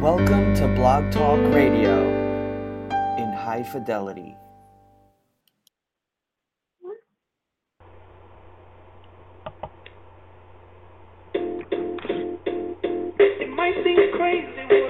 Welcome to Blog Talk Radio in high fidelity. It might seem crazy.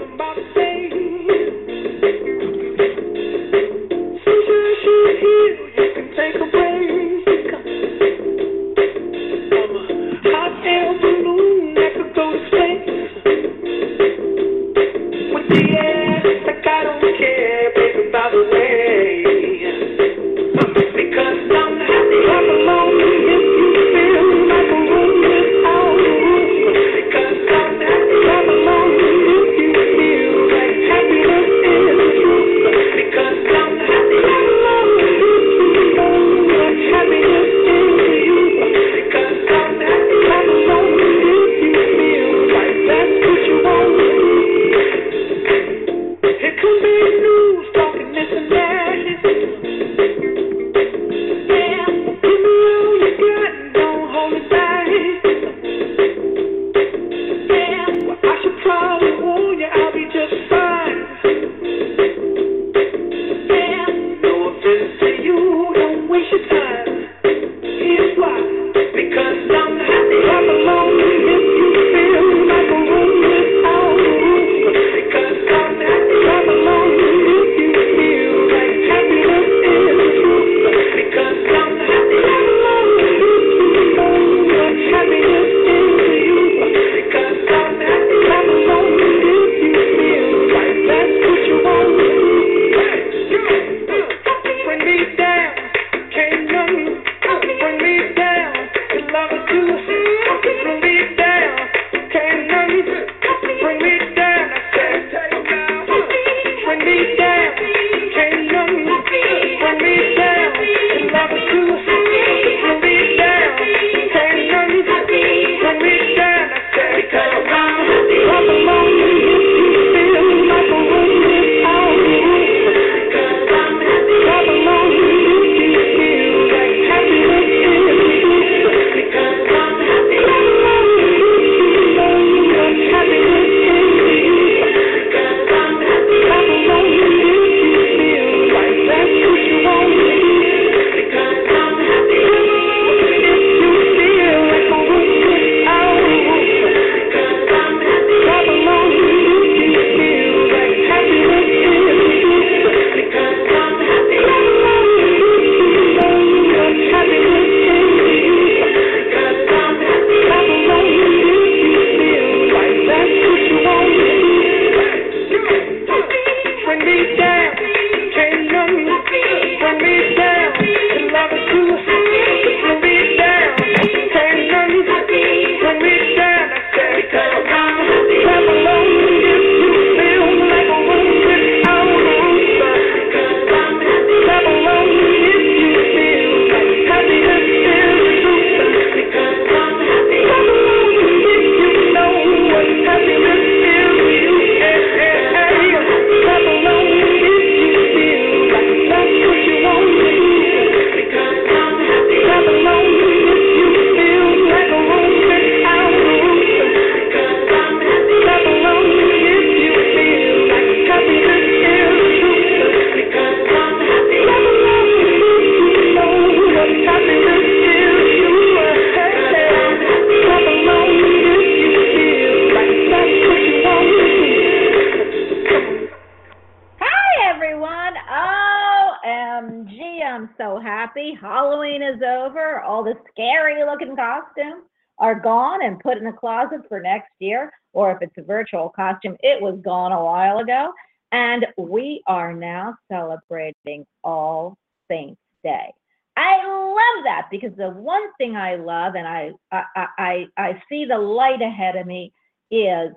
all the scary looking costumes are gone and put in the closet for next year, or if it's a virtual costume, it was gone a while ago. And we are now celebrating All Saints Day. I love that because the one thing I love and I, I, I, I see the light ahead of me is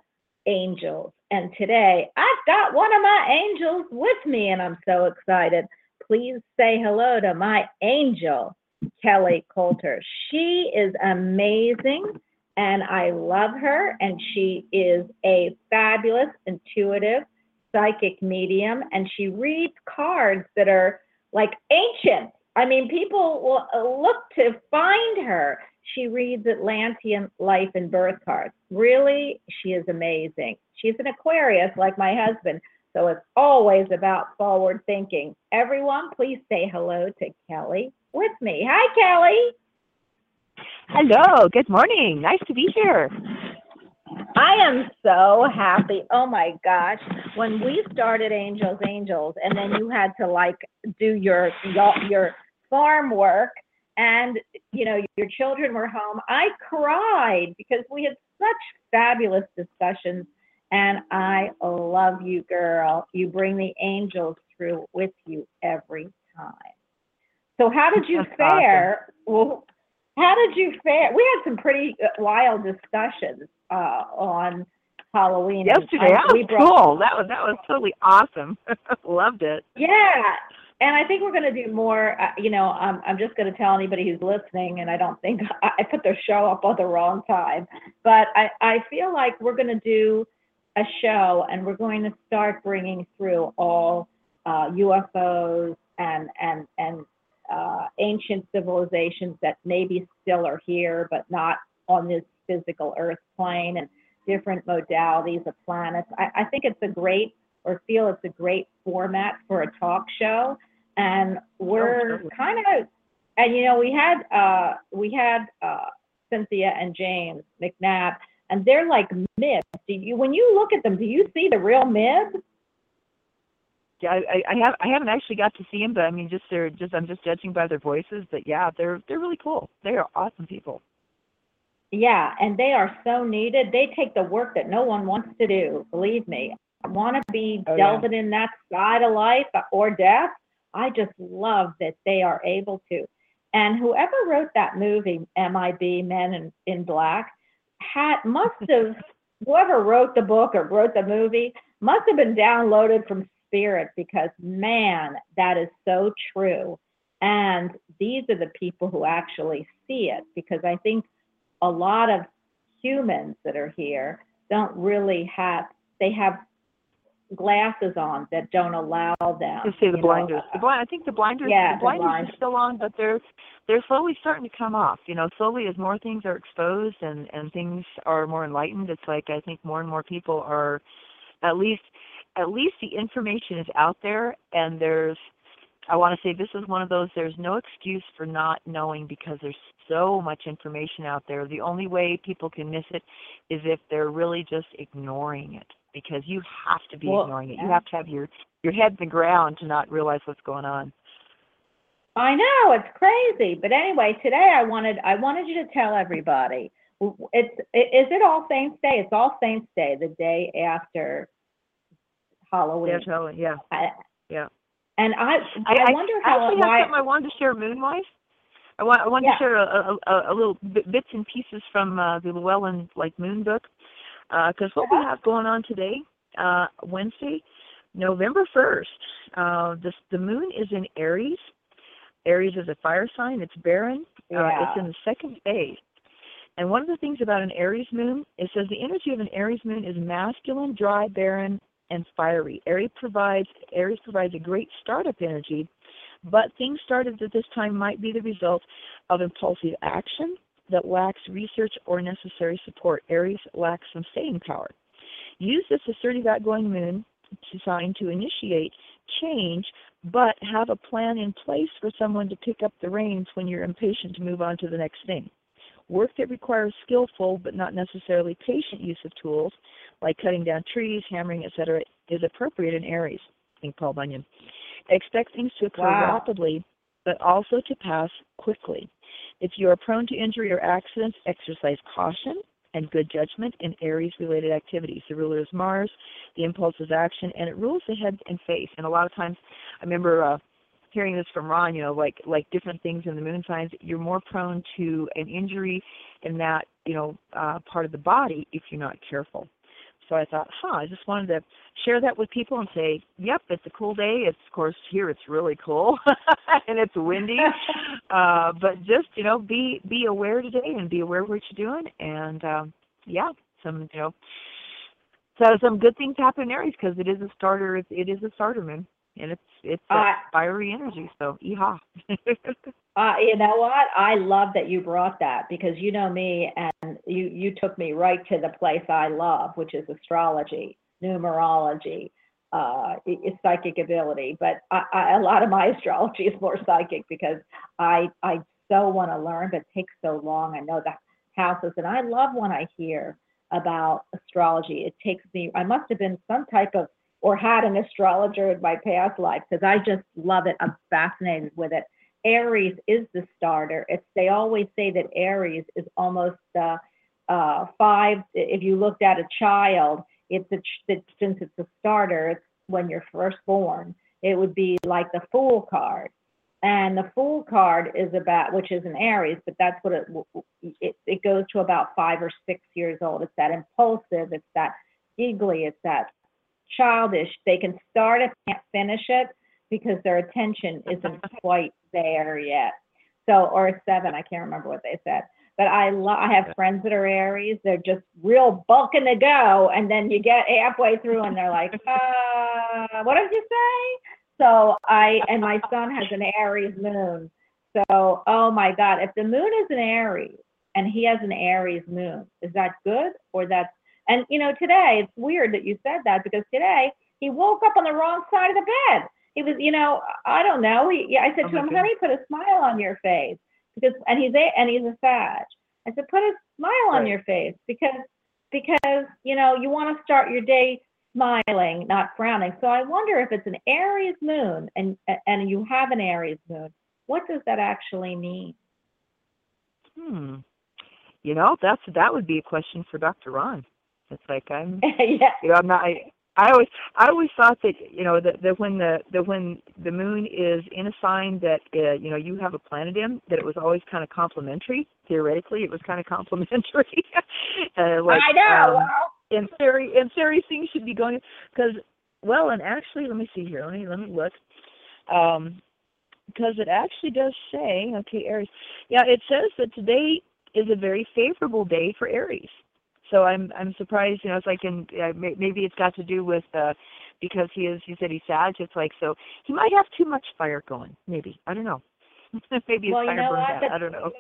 angels. And today I've got one of my angels with me, and I'm so excited. Please say hello to my angel. Kelly Coulter. She is amazing and I love her, and she is a fabulous, intuitive, psychic medium, and she reads cards that are like ancient. I mean, people will uh, look to find her. She reads Atlantean life and birth cards. Really, she is amazing. She's an Aquarius, like my husband, so it's always about forward thinking. Everyone, please say hello to Kelly with me. Hi, Kelly. Hello, good morning. Nice to be here. I am so happy. Oh my gosh. When we started Angels Angels and then you had to like do your your, farm work and you know your children were home, I cried because we had such fabulous discussions and I love you girl. You bring the angels through with you every time. So how did you That's awesome. fare? Well, how did you fare? We had some pretty uh, wild discussions uh, on Halloween. Yesterday, that was brought- cool. That was that was totally awesome. Loved it. Yeah, and I think we're going to do more. Uh, you know, I'm I'm just going to tell anybody who's listening, and I don't think I, I put their show up on the wrong time, but I I feel like we're going to do a show, and we're going to start bringing through all uh, UFOs and and and uh, ancient civilizations that maybe still are here, but not on this physical Earth plane, and different modalities of planets. I, I think it's a great or feel it's a great format for a talk show. And we're certainly. kind of, and you know, we had uh, we had uh, Cynthia and James McNabb, and they're like myths. Do you, when you look at them, do you see the real myths? Yeah, I, I have I haven't actually got to see them, but I mean, just they're just I'm just judging by their voices. But yeah, they're they're really cool. They are awesome people. Yeah, and they are so needed. They take the work that no one wants to do. Believe me, I want to be Oh, yeah. delving in that side of life or death. I just love that they are able to. And whoever wrote that movie, MIB, Men in, in Black, had must have whoever wrote the book or wrote the movie must have been downloaded from spirit because man, that is so true. And these are the people who actually see it because I think a lot of humans that are here don't really have they have glasses on that don't allow them Just see the you know, blinders. The blind. I think the blinders. Yeah, the the blinders are still on, but they're they're slowly starting to come off. You know, slowly as more things are exposed and and things are more enlightened. It's like I think more and more people are, at least at least the information is out there, and there's. I want to say this is one of those. There's no excuse for not knowing because there's so much information out there. The only way people can miss it is if they're really just ignoring it because you have to be Well, ignoring it. You have to have your your head in the ground to not realize what's going on. I know it's crazy, but anyway, today I wanted I wanted you to tell everybody. It's is it All Saints Day? It's All Saints Day, the day after Halloween. Yeah, totally. Yeah. I, Yeah. and I I, I, wonder I how actually have something I wanted to share moonwise. I want I wanted Yeah. to share a, a, a, little bit, bits and pieces from uh, the Llewellyn like moon book because what we Uh-huh. have going on today, uh, Wednesday, November first. Uh, this the moon is in Aries. Aries is a fire sign. It's barren. Uh, Yeah. it's in the second phase. And one of the things about an Aries moon, it says the energy of an Aries moon is masculine, dry, barren, and fiery. Aries provides Aries provides a great startup energy, but things started at this time might be the result of impulsive action that lacks research or necessary support. Aries lacks some staying power. Use this assertive outgoing moon to sign to initiate change, but have a plan in place for someone to pick up the reins when you're impatient to move on to the next thing. Work that requires skillful but not necessarily patient use of tools, like cutting down trees, hammering, etc., is appropriate in Aries. Think Paul Bunyan. Expect things to occur Wow. rapidly, but also to pass quickly. If you are prone to injury or accidents, exercise caution and good judgment in Aries related activities. The ruler is Mars, the impulse is action, and it rules the head and face. And a lot of times, I remember uh, hearing this from Ron, you know, like like different things in the moon signs, you're more prone to an injury in that, you know, uh, part of the body if you're not careful. So I thought, huh, I just wanted to share that with people and say, yep, it's a cool day. It's of course here it's really cool and it's windy. uh, but just, you know, be be aware today and be aware of what you're doing and um yeah, some you know so some good things happen in Aries because it is a starter it, it is a starter moon. and it's it's Uh, fiery energy. So, yeehaw. Uh, you know what? I love that you brought that because you know me and you, you took me right to the place I love, which is astrology, numerology, uh, psychic ability. But I, I, a lot of my astrology is more psychic because I, I so want to learn, but takes so long. I know the houses and I love when I hear about astrology. It takes me, I must have been some type of, or had an astrologer in my past life because I just love it. I'm fascinated with it. Aries is the starter. It's they always say that Aries is almost uh, uh, five. If you looked at a child, it's a it, since it's a starter. It's when you're first born. It would be like the Fool card, and the Fool card is about which is an Aries, but that's what it it, it goes to about five or six years old. It's that impulsive. It's that giggly. It's that childish. They can start it, can't finish it because their attention isn't quite there yet. So, or seven, I can't remember what they said. But I love, I have friends that are Aries. They're just real bulking to go. And then you get halfway through and they're like, uh, what did you say? So I, and my son has an Aries moon. So, oh my God, if the moon is an Aries and he has an Aries moon, is that good or that's, and you know, today it's weird that you said that because today he woke up on the wrong side of the bed he was, you know, I don't know. He, yeah, I said Oh to him, goodness. honey, put a smile on your face because, and he's a, and he's a Sag. I said, put a smile on your face because, because you know, you want to start your day smiling, not frowning. So I wonder if it's an Aries moon, and and you have an Aries moon. What does that actually mean? Hmm. You know, that's that would be a question for Dr. Ron. It's like I'm yeah, you know, I'm not I I always I always thought that you know that, that when the that when the moon is in a sign that uh, you know you have a planet in that it was always kind of complementary theoretically it was kind of complementary uh, like I know. um, in theory in theory things should be going because well and actually let me see here. Let me let me look. Um because it actually does say okay aries. Yeah it says that today is a very favorable day for aries so i'm i'm surprised you know it's like in uh, maybe it's got to do with uh because he is you said he's sag it's like so he might have too much fire going maybe i don't know maybe his Well, you fire know burned out i don't know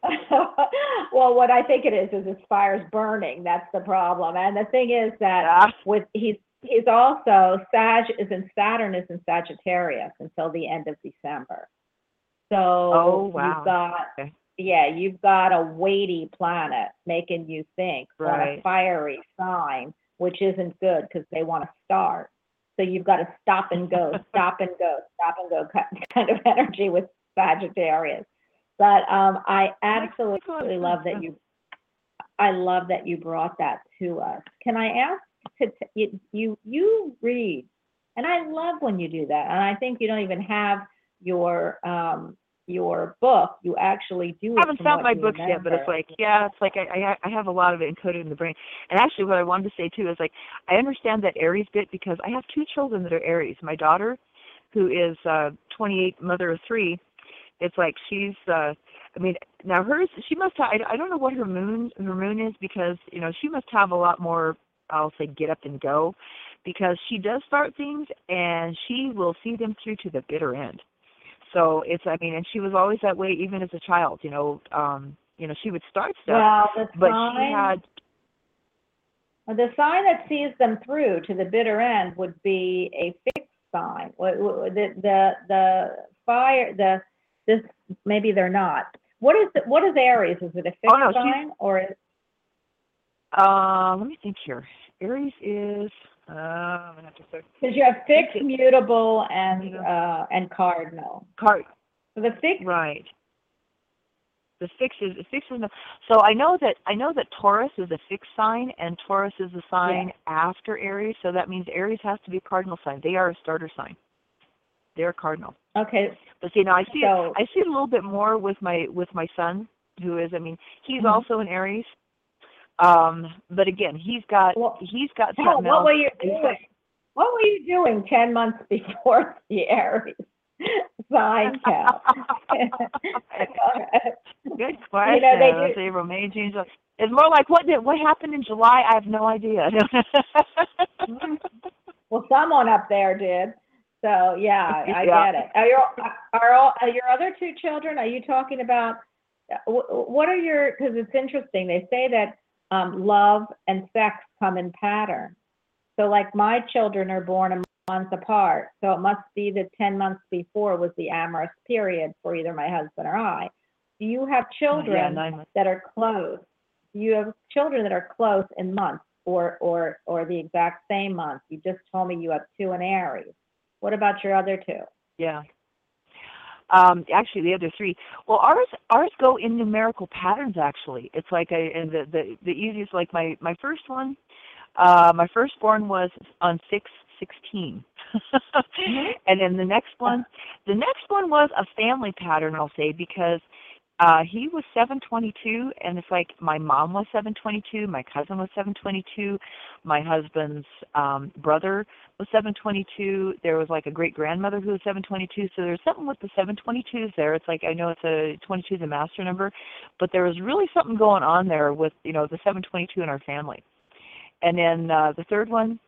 well, what I think it is is his fire's burning. That's the problem. And the thing is that Ah, with he's he's also Sag is in Saturn is in Sagittarius until the end of December. So Oh, wow. you've got Okay. Yeah, you've got a weighty planet making you think on a Right. fiery sign, which isn't good because they want to start. So you've got to stop and go, stop and go, stop and go ki- kind of energy with Sagittarius. But um, I Makes- makes a lot of absolutely love that you. I love that you brought that to us. Can I ask to t- you you you read, and I love when you do that. And I think you don't even have your um your book. You actually do. I haven't found my books yet, but it's like, yeah, it's like I, I I have a lot of it encoded in the brain. And actually, what I wanted to say too is like I understand that Aries bit because I have two children that are Aries. My daughter, who is uh 28, mother of three, it's like she's uh I mean now hers she must have I, I don't know what her moon her moon is because you know she must have a lot more I'll say get up and go because she does start things and she will see them through to the bitter end. So it's I mean and she was always that way even as a child, you know, um you know she would start stuff well, the but sign, she had the sign that sees them through to the bitter end would be a fixed sign. The the the fire the this maybe they're not. What is the, what is Aries? Is it a fixed Oh, no, sign or is, uh let me think here. Aries is uh I'm gonna have to because you have fixed, mutable, and uh, and cardinal. card So the fixed Right. The fix is the fix is so I know that I know that Taurus is a fixed sign and Taurus is a sign after Aries, so that means Aries has to be a cardinal sign. They are a starter sign. They're cardinal. okay. But see now I see So- I see it a little bit more with my with my son, who is I mean, he's Mhm. also an Aries. Um, but again, he's got Well, he's got Hell, something what else. were you got- doing? What were you doing ten months before the Aries sign count? Good question. You know, they do- April, May, June, July. It's more like what did what happened in July? I have no idea. well, someone up there did. So yeah, I I Yeah. get it. Are your are all are your other two children? Are you talking about what are your? Because it's interesting. They say that um, love and sex come in pattern. So like my children are born a month apart, so it must be that ten months before was the amorous period for either my husband or I. Do you have children nine months. that are close? Do you have children that are close in months or or or the exact same month? You just told me you have two in Aries. What about your other two? Yeah. Um, actually, the other three. Well, ours ours go in numerical patterns. Actually, it's like a and the the the easiest. Like my my first one, uh, my firstborn was on six sixteen, and then the next one, the next one was a family pattern. I'll say because uh he was 722 and it's like my mom was 722 my cousin was 722 my husband's um brother was 722 there was like a great grandmother who was 722 so there's something with the 722s there. It's like i know it's a 22 is a master number but there was really something going on there with you know the 722 in our family. And then uh the third one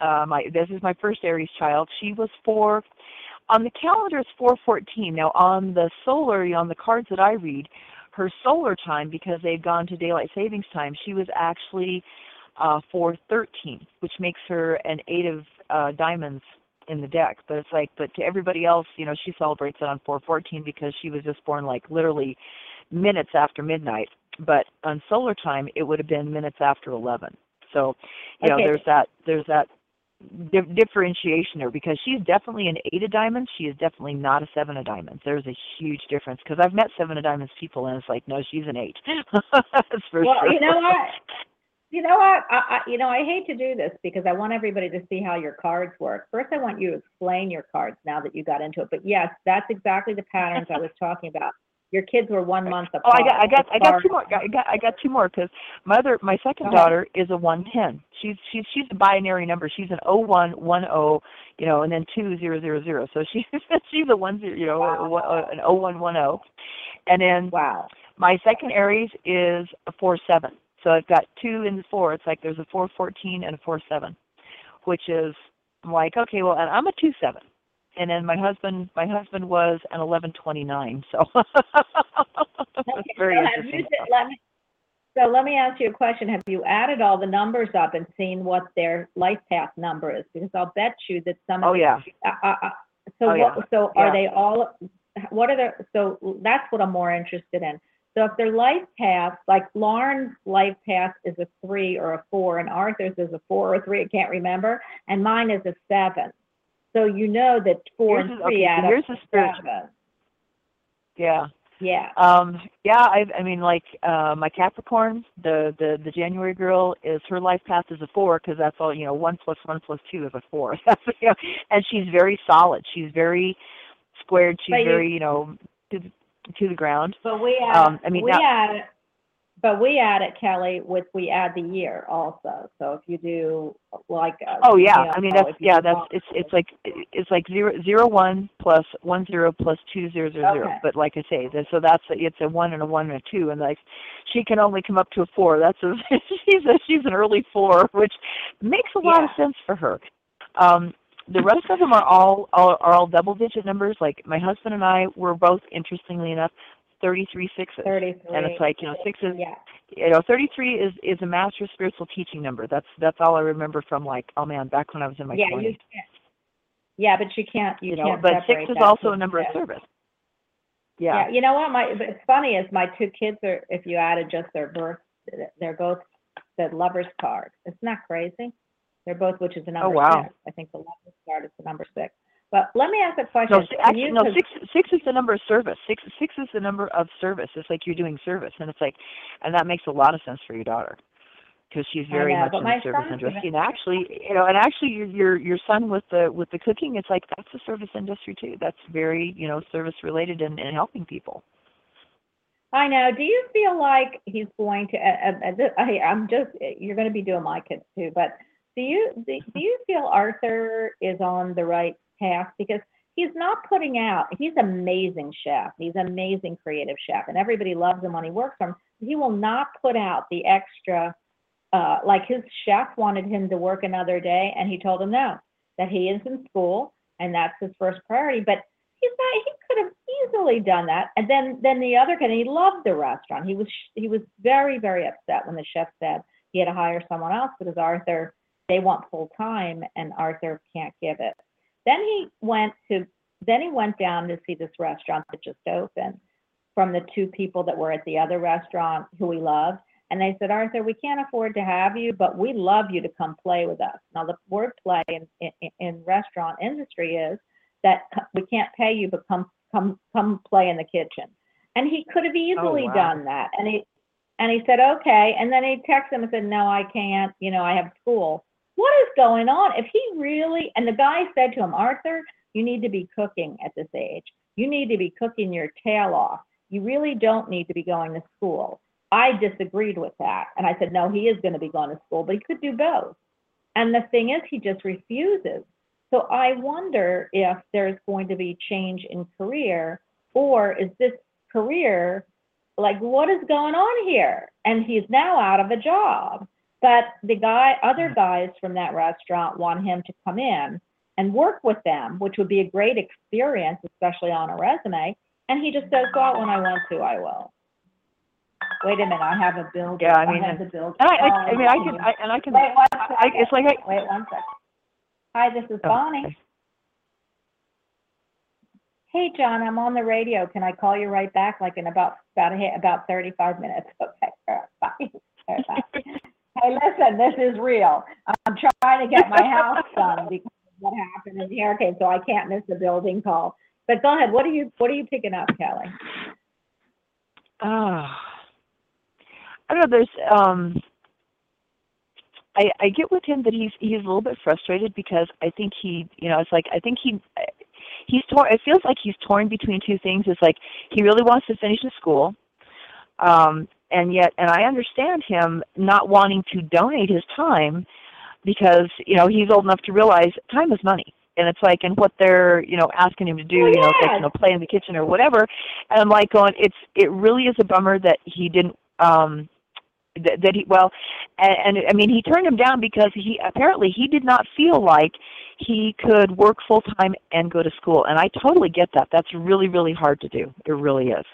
uh my this is my first aries child. She was four on the calendar it's 414 now on the solar on the cards that i read her solar time because they've gone to daylight savings time she was actually uh 413 which makes her an eight of uh diamonds in the deck. But it's like but to everybody else you know she celebrates it on 414 because she was just born like literally minutes after midnight. But on solar time it would have been minutes after 11 so you know there's that there's that di- differentiation there because she's definitely an eight of diamonds. She is definitely not a seven of diamonds. There's a huge difference because I've met seven of diamonds people and it's like, no, she's an eight. That's for well, sure. you know what? You know what? I, I, you know, I hate to do this because I want everybody to see how your cards work. First, I want you to explain your cards now that you got into it. But yes, that's exactly the patterns I was talking about. Your kids were one month apart. Oh. I got, I got, I got two more. I got, I got two more because my other, my second ahead. daughter is a one ten. She's, she's, she's a binary number. She's an O one one O, you know, and then two zero zero zero. So she's, she's a one zero, you know, uh, an O one one O, and then Wow. my second Aries is a four seven. So I've got two in the four. It's like there's a four fourteen and a four seven, which is I'm like okay, well, and I'm a two seven, and then my husband my husband was an eleven twenty nine. So it's Okay, very so interesting. let me, so let me ask you a question. Have you added all the numbers up and seen what their life path number is? Because I'll bet you that some of Oh yeah, Uh, uh, uh, So Oh, yeah. so are Yeah. they all, what are the, so that's what I'm more interested in. So if their life path, like Lauren's life path is a three or a four, and Arthur's is a four or three, I can't remember, and mine is a seven. So you know that four Yours and is- three okay, so up yours to is spiritual. yeah. Yeah, Um, yeah, I, I mean, like uh, my Capricorn, the the the January girl is her life path is a four because that's all you know. One plus one plus two is a four. That's you know, and she's very solid. She's very squared. She's you- very you know to the, to the ground. but we add, Um, I mean, we now- but we add it, Kelly, with, we add the year also. So if you do like. uh, Oh yeah, you I mean that's if you yeah that's it's it's like it's like zero zero one plus one zero plus two zero zero zero. Okay. But like I say, that- so that's a, it's a one and a one and a two, and like she can only come up to a four. That's a she's a she's an early four, which makes a lot of Yeah. sense for her. Um, the rest of them are all, all are all double digit numbers. Like my husband and I were both, interestingly enough, thirty three sixes. Thirty-three. And it's like you know sixes Yeah. you know 33 is is a master spiritual teaching number that's that's all i remember from like oh man back when i was in my Yeah, 20s you can't. Yeah, but you can't, you you know can't but six is also a number of service yeah Yeah, you know what, my, it's funny is my two kids are, if you added just their birth, they're both the lover's card. Isn't that crazy? They're both, which is the number Oh, wow. six. I think the lover's card is the number six. But let me ask a no question. si- actually you- no 'cause- six six is the number of service six six is the number of service it's like you're doing service and it's like and that makes a lot of sense for your daughter because she's very know, much in the service industry and actually you know and actually your your your son with the with the cooking it's like that's the service industry too that's very you know service related and, and helping people I know. Do you feel like he's going to? Uh, uh, uh, I, I'm just. You're going to be doing my kids too, but do you do, do you feel Arthur is on the right path because he's not putting out. He's amazing chef. He's amazing creative chef, and everybody loves him when he works for him. He will not put out the extra. Uh, like his chef wanted him to work another day, and he told him no. That he is in school. and that's his first priority. But he's not. He could have easily done that. And then then the other kid he loved the restaurant. He was he was very very upset when the chef said he had to hire someone else because Arthur they want full time and Arthur can't give it. Then he went to then he went down to see this restaurant that just opened from the two people that were at the other restaurant who he loved. And they said, Arthur, we can't afford to have you, but we love you to come play with us. Now, the word play in, in, in restaurant industry is that we can't pay you, but come come come play in the kitchen. And he could have oh, easily wow. done that. And he and he said, okay. And then he texted him and said, no, I can't. You know, I have school. What is going on? If he really, and the guy said to him, Arthur, you need to be cooking at this age. You need to be cooking your tail off. You really don't need to be going to school. I disagreed with that. And I said, no, he is going to be going to school, but he could do both. And the thing is, he just refuses. So I wonder if there's going to be change in career, or is this career like what is going on here? And he's now out of a job. But the guy, other guys from that restaurant want him to come in and work with them, which would be a great experience, especially on a resume. And he just says, well, when I want to, I will. Wait a minute, I have a bill. Yeah, I mean, I have the bill. And I, I, I mean, I can, I, and I can, Wait one I, I- it's like I, Wait one second. Hi, this is Oh, Bonnie. Hey, John, I'm on the radio. Can I call you right back, like in about, about, about 35 minutes? Okay, all right, bye. All right, bye. Hey, listen, this is real. I'm trying to get my house done because of what happened in the hurricane, so I can't miss the building call. But go ahead, what are you, what are you picking up, Kelly? Ah, I don't know. There's um, I I get with him that he's he's a little bit frustrated because I think he you know it's like I think he he's torn. It feels like he's torn between two things. It's like he really wants to finish his school, um, and yet and I understand him not wanting to donate his time because you know he's old enough to realize time is money. And it's like and what they're you know asking him to do you know it's like you know play in the kitchen or whatever. And i'm like going it's it really is a bummer that he didn't um that, that he well and, and i mean he turned him down because he apparently he did not feel like he could work full time and go to school. And i totally get that. That's really really hard to do. It really is.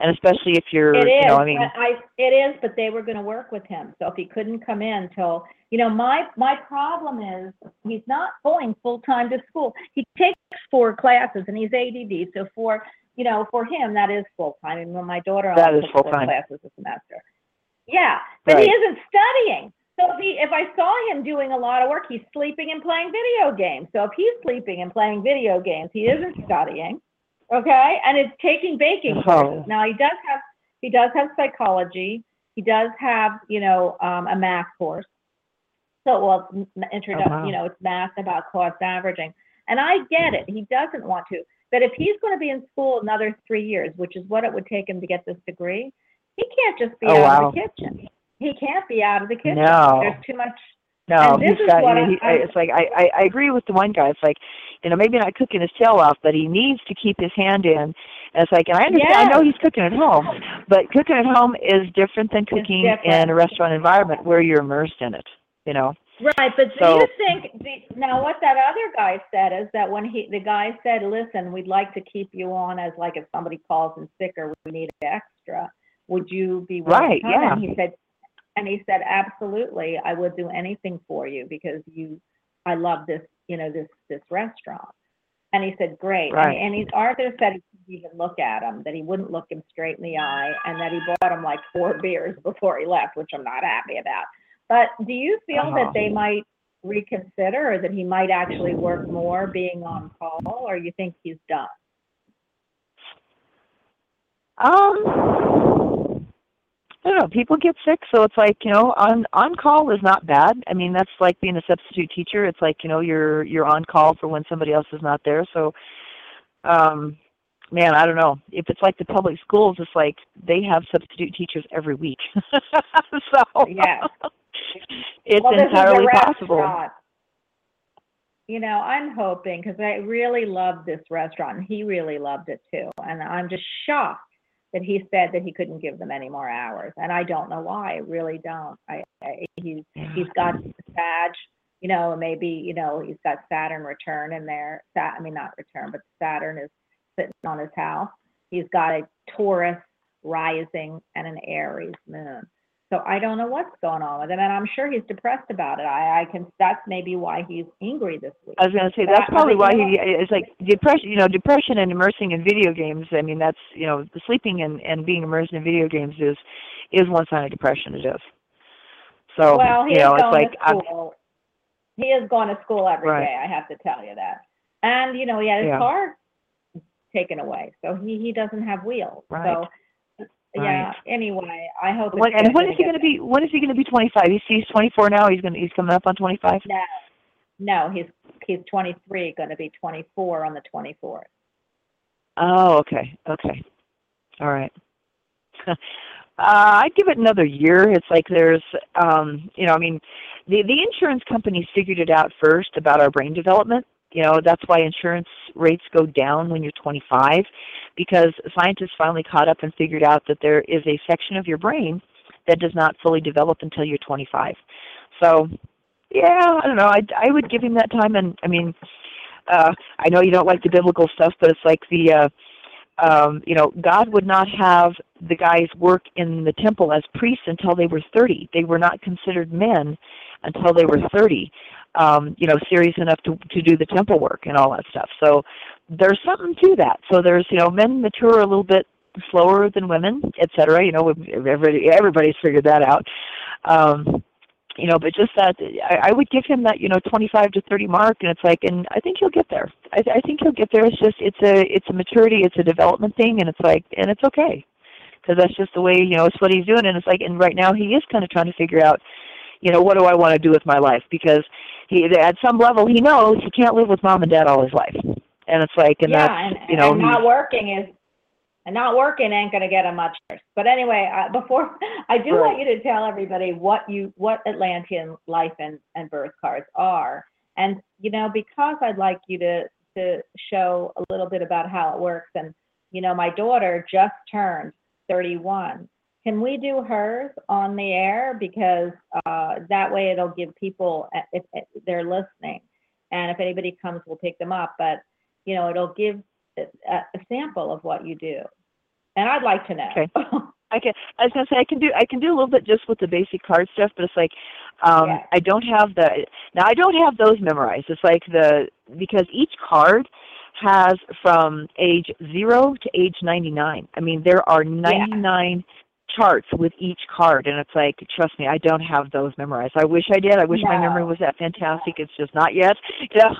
And especially if you're It is, you know i mean but I, it is, but they were gonna work with him, so if he couldn't come in till, you know, my, my problem is, he's not going full-time to school. He takes four classes and he's ADD, so for, you know, for him, that is full-time, and when my daughter That is four full-time. classes a semester. Yeah, but he isn't studying, so if he, if I saw him doing a lot of work, he's sleeping and playing video games, so if he's sleeping and playing video games, he isn't studying. Okay, and it's taking baking Oh. courses. Now he does have he does have psychology. He does have you know um, a math course. So well, m- m- introdu- Oh, wow. you know it's math about cost averaging, and I get it. He doesn't want to, but if he's going to be in school another three years, which is what it would take him to get this degree, he can't just be Oh, out wow. of the kitchen. He can't be out of the kitchen. No. There's too much. No, And this he's is got. what you know, he, I- it's like I, I I agree with the one guy. It's like, you know, maybe not cooking his tail off, but he needs to keep his hand in. And it's like, and I understand. I know he's cooking at home, but cooking at home is different than cooking in a restaurant environment where you're immersed in it. You know. Right, but do you think the, now what that other guy said is that when he the guy said, "Listen, we'd like to keep you on as like if somebody calls in sick or we need extra, would you be willing Right, to come?" yeah. And he said, and he said, "Absolutely, I would do anything for you because you, I love this, you know, this this restaurant." And he said, "Great." Right. And, and he, Arthur said he couldn't even look at him, that he wouldn't look him straight in the eye, and that he bought him like four beers before he left, which I'm not happy about. But do you feel Uh-huh. that they might reconsider or that he might actually work more being on call or you think he's done? Um, I don't know. People get sick, so it's like you know, on on call is not bad. I mean, that's like being a substitute teacher. It's like you know, you're you're on call for when somebody else is not there. So, um, man, I don't know. If it's like the public schools, it's like they have substitute teachers every week. so Yeah. it's Well, this is a entirely possible. restaurant. You know, I'm hoping because I really love this restaurant and he really loved it too. And I'm just shocked that he said that he couldn't give them any more hours. And I don't know why. I really don't. I, I he's he's got badge you know, maybe, you know, he's got Saturn return in there. Sat, I mean, not return, but Saturn is sitting on his house. He's got a Taurus rising and an Aries moon. So I don't know what's going on with him, and I'm sure he's depressed about it. I, I can. That's maybe why he's angry this week. I was going to say that's probably why he it's like depression. You know, depression and immersing in video games. I mean, that's you know, sleeping and and being immersed in video games is is one sign of depression. It is. So Well, he you know, is it's going like to I'm, school. He is going to school every day. Right. I have to tell you that. And you know, he had his Yeah. car taken away, so he he doesn't have wheels. Right. So yeah. Right. Anyway, I hope. when, and when is he going to be? When is he going to be 25? He's he's 24 now. He's going to he's coming up on 25. No, no, he's he's 23, going to be 24 on the 24th. Oh, okay, okay, all right. uh, I'd give it another year. It's like there's, um, you know, I mean, the the insurance companies figured it out first about our brain development. You know, that's why insurance rates go down when you're 25, because scientists finally caught up and figured out that there is a section of your brain that does not fully develop until you're 25. So, yeah, I don't know. I I would give him that time, and I mean, uh, I know you don't like the biblical stuff, but it's like the uh, um, you know, God would not have the guys work in the temple as priests until they were 30. They were not considered men until they were 30. Um, you know, serious enough to to do the temple work and all that stuff. So there's something to that. So there's you know, men mature a little bit slower than women, et cetera. You know, everybody everybody's figured that out. Um, you know, but just that I, I would give him that you know 25 to 30 mark, and it's like, and I think he'll get there. I, I think he'll get there. It's just it's a it's a maturity, it's a development thing, and it's like, and it's okay, because that's just the way you know it's what he's doing, and it's like, and right now he is kind of trying to figure out, you know, what do I want to do with my life? Because he at some level he knows he can't live with mom and dad all his life, and it's like, and yeah, that's and, you know and not working is and not working ain't going to get him much worse. But anyway, uh, before I do want you to tell everybody what you what Atlantean life and and birth cards are, and you know because I'd like you to to show a little bit about how it works. And you know my daughter just turned 31. Can we do hers on the air because uh, that way it'll give people uh, if, if they're listening, and if anybody comes, we'll pick them up. But you know it'll give a, a sample of what you do. And I'd like to know. Okay. I can. I was gonna say I can do. I can do a little bit just with the basic card stuff, but it's like um, Yeah. I don't have the. Now I don't have those memorized. It's like the because each card has from age zero to age ninety nine. I mean there are ninety nine charts with each card, and it's like trust me, I don't have those memorized. I wish I did. I wish my memory was that fantastic. It's just not yet. You know?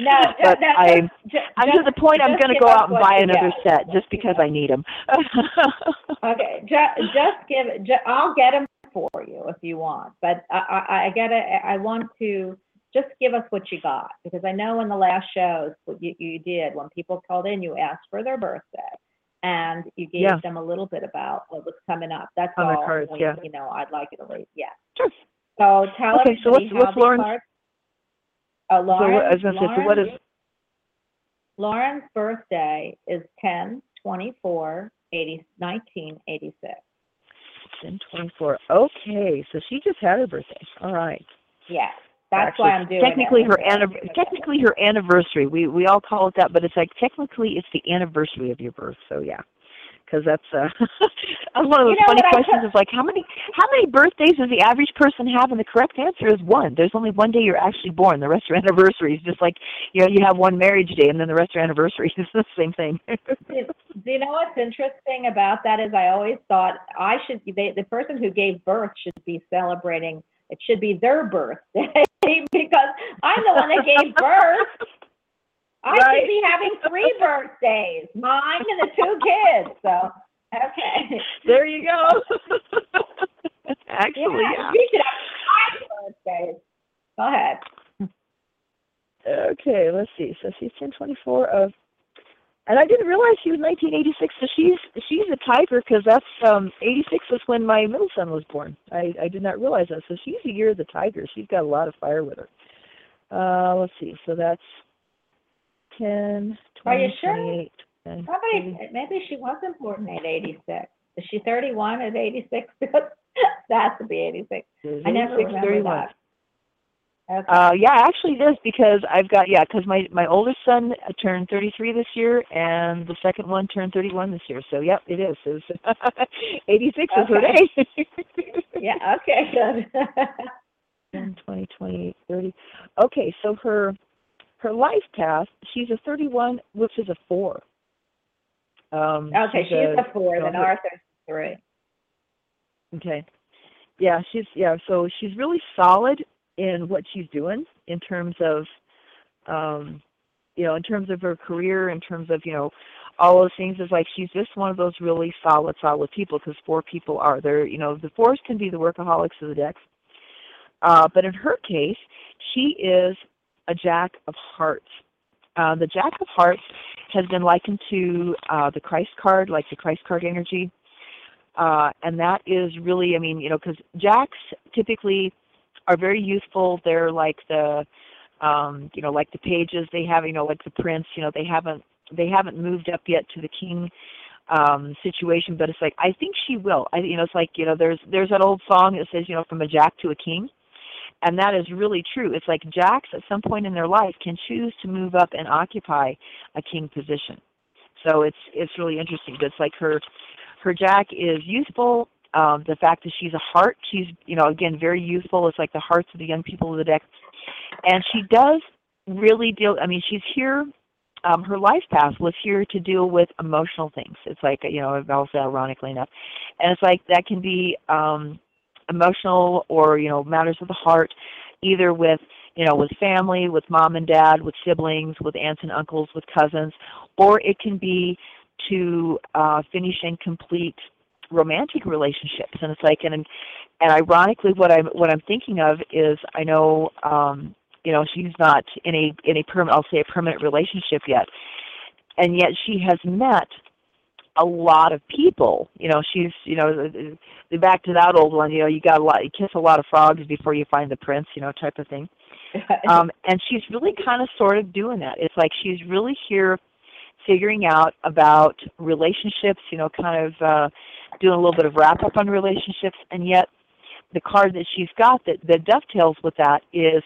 No, but no, I'm. just- I'm to the point I'm going to go out and buy another got. set just because I need them. Okay, ju- just give, ju- I'll get them for you if you want, but I, I, I gotta, I want to, just give us what you got, because I know in the last shows, what you, you did, when people called in, you asked for their birthday, and you gave Yeah. them a little bit about what was coming up, that's On all. cards, we- yeah. You know, I'd like you to leave, yeah. Sure. So tell Okay, so everybody what's- how what's these Lauren's- cards. Oh, So what, I Lauren, was to say, so what is, Lauren's birthday is 10 24 80, 1986. 1024. Okay, so she just had her birthday. All right. Yes, that's Actually, why I'm doing technically it. her anniv- technically her anniversary. We we all call it that, but it's like technically it's the anniversary of your birth. So yeah, because that's uh, one of those You know funny questions. Of like how many how many birthdays does the average person have? And the correct answer is one. There's only one day you're actually born. The rest are anniversaries. Just like you know you have one marriage day, and then the rest are anniversaries. It's the same thing. Do do you know what's interesting about that is I always thought I should they, the person who gave birth should be celebrating it should be their birthday because I'm the one that gave birth. I Right. should be having three birthdays, mine and the two kids. So okay. there you go. actually, yeah, yeah. we should have five birthdays. Go ahead. Okay, let's see. So she's ten twenty four of, and I didn't realize she was nineteen eighty six. So she's she's a tiger because that's um eighty six was when my middle son was born. I I did not realize that. So she's a year of the tiger. She's got a lot of fire with her. Uh, let's see. So that's ten, Are you sure? twenty eight. Probably maybe she wasn't born at 86. Is she 31 at 86? that has to be 86. I never remember that. Okay. Uh, yeah, actually it is because I've got yeah, because my my oldest son turned 33 this year, and the second one turned 31 this year. So yep, it is. It's 86 is her Okay. day. yeah. Okay. Good. 10, 20, 28, 30. Okay, so her her life path, she's a 31, which is a four. Um, okay. She's a four. no, Then Arthur's three. Okay. Yeah, she's yeah, so she's really solid in what she's doing in terms of um you know, in terms of her career, in terms of, you know, all those things is like she's just one of those really solid, solid people because four people are there, you know, the fours can be the workaholics of the decks. Uh, but in her case, she is a jack of hearts. Uh, the jack of hearts has been likened to uh, the Christ card, like the Christ card energy uh, and that is really, I mean, you know, because jacks typically are very useful. They're like the, um, you know, like the pages. They have, you know, like the prince. You know, they haven't they haven't moved up yet to the king um situation but it's like i think she will i you know it's like you know there's there's that old song that says you know from a jack to a king and that is really true it's like jacks at some point in their life can choose to move up and occupy a king position so it's it's really interesting but it's like her her jack is youthful. Um, the fact that she's a heart, she's you know again very youthful. It's like the hearts of the young people of the deck, and she does really deal. I mean, she's here. Um, her life path was here to deal with emotional things. It's like you know, also ironically enough, and it's like that can be um, emotional or you know matters of the heart, either with you know with family, with mom and dad, with siblings, with aunts and uncles, with cousins, or it can be to uh, finish and complete romantic relationships. And it's like and and ironically what i'm what i'm thinking of is i know um you know she's not in a in a permanent i'll say a permanent relationship yet. And yet she has met a lot of people. You know she's you know back to that old one you know you got a lot you kiss a lot of frogs before you find the prince you know type of thing. Um, and she's really kind of sort of doing that. It's like she's really here figuring out about relationships, you know, kind of uh, doing a little bit of wrap up on relationships, and yet the card that she's got that, that dovetails with that is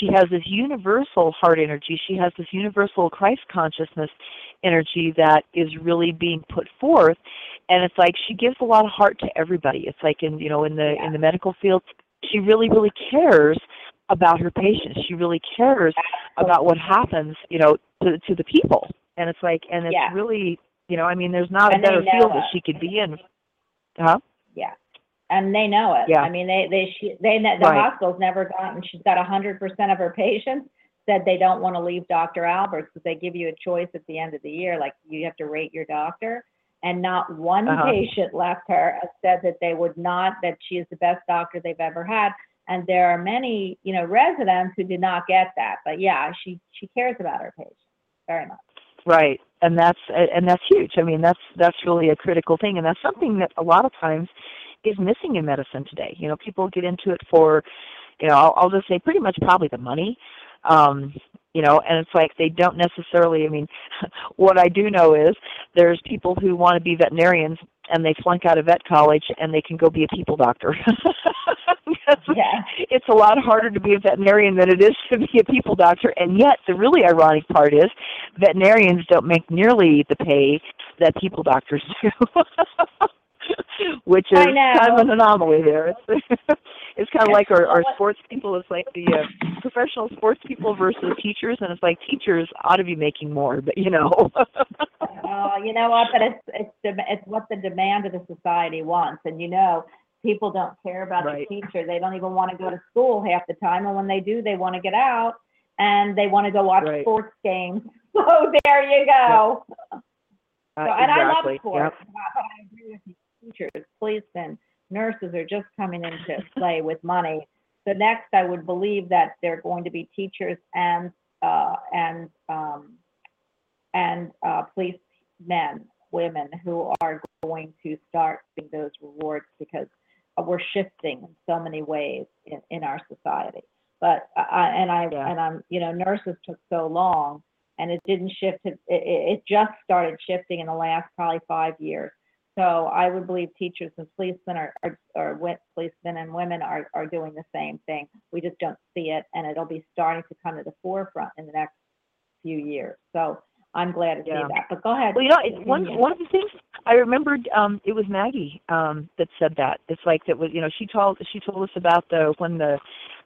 she has this universal heart energy. She has this universal Christ consciousness energy that is really being put forth, and it's like she gives a lot of heart to everybody. It's like in you know in the in the medical field, she really really cares about her patients. She really cares about what happens, you know, to to the people. And it's like, and it's Yeah. really, you know, I mean, there's not And a better field that she could be in. Huh? Yeah. And they know it. Yeah. I mean, they, they, she, they, the Right. hospital's never gotten, she's got a hundred percent of her patients said they don't want to leave Dr. Albers because they give you a choice at the end of the year, like you have to rate your doctor. And not one Uh-huh. patient left her said that they would not, that she is the best doctor they've ever had. And there are many, you know, residents who did not get that. But yeah, she, she cares about her patients very much. Right. And that's and that's huge. I mean, that's that's really a critical thing, and that's something that a lot of times is missing in medicine today. You know, people get into it for, you know, I'll, I'll just say pretty much probably the money. Um, you know, and it's like they don't necessarily. I mean, what I do know is there's people who want to be veterinarians and they flunk out of vet college and they can go be a people doctor. Yeah. it's a lot harder to be a veterinarian than it is to be a people doctor. And yet, the really ironic part is veterinarians don't make nearly the pay that people doctors do. Which is kind of an anomaly there. It's, it's kind of like our, our sports people. It's like the uh, professional sports people versus teachers, and it's like teachers ought to be making more, but you know. Oh, you know what? But it's it's it's what the demand of the society wants, and you know, people don't care about Right. the teacher. They don't even want to go to school half the time, and when they do, they want to get out and they want to go watch Right. sports games. So there you go. Uh, So, and I love sports, Yep. but I agree with you. Teachers, policemen, nurses are just coming into play with money. So next, I would believe that they're going to be teachers and uh, and um, and uh, policemen, women who are going to start getting those rewards because we're shifting in so many ways in, in our society. But I and I Yeah. and I'm you know nurses took so long and it didn't shift. It, it, it just started shifting in the last probably five years. So I would believe teachers and policemen are, are, are policemen and women are, are doing the same thing. We just don't see it, and it'll be starting to come to the forefront in the next few years. So I'm glad to Yeah. see that. But go ahead. Well, you know, it's one one of the things I remembered, um, it was Maggie um, that said that. It's like that was, you know, she told she told us about the when the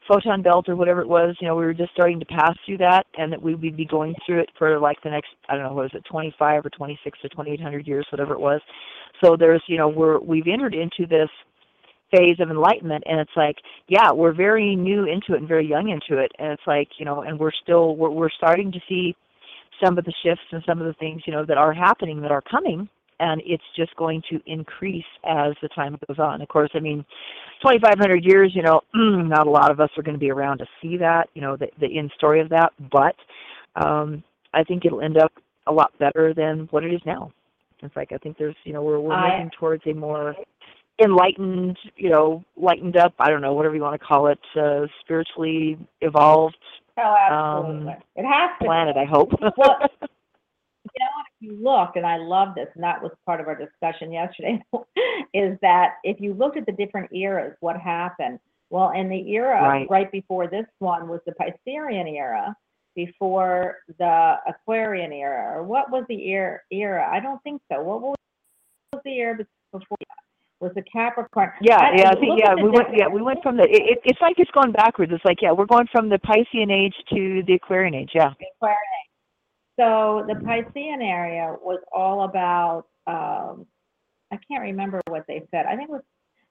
photon belt or whatever it was. You know, we were just starting to pass through that, and that we would be going through it for like the next, I don't know, what was it, 25 or 26 or 2800 years, whatever it was. So there's, you know, we're we've entered into this phase of enlightenment and it's like yeah we're very new into it and very young into it and it's like you know and we're still we're, we're starting to see some of the shifts and some of the things you know that are happening that are coming and it's just going to increase as the time goes on. Of course i mean 2500 years you know not a lot of us are going to be around to see that you know the the end story of that but um i think it'll end up a lot better than what it is now. It's like i think there's you know we're we're I- moving towards a more enlightened you know lightened up i don't know whatever you want to call it uh spiritually evolved Oh, absolutely. um, it has to. planet i hope Well, you know, if you look, and I love this, and that was part of our discussion yesterday, is that if you looked at the different eras, what happened? Well, in the era Right. before this one was the Piscean era, before the Aquarian era, or what was the era? Era? I don't think so. What was the era before? Was the Capricorn? Yeah, yeah, yeah, we went yeah, we went from the it, it, it's like it's going backwards. It's like yeah, we're going from the Piscean age to the Aquarian age. Yeah. Aquarian. So the Piscean area was all about, um, I can't remember what they said. I think it was,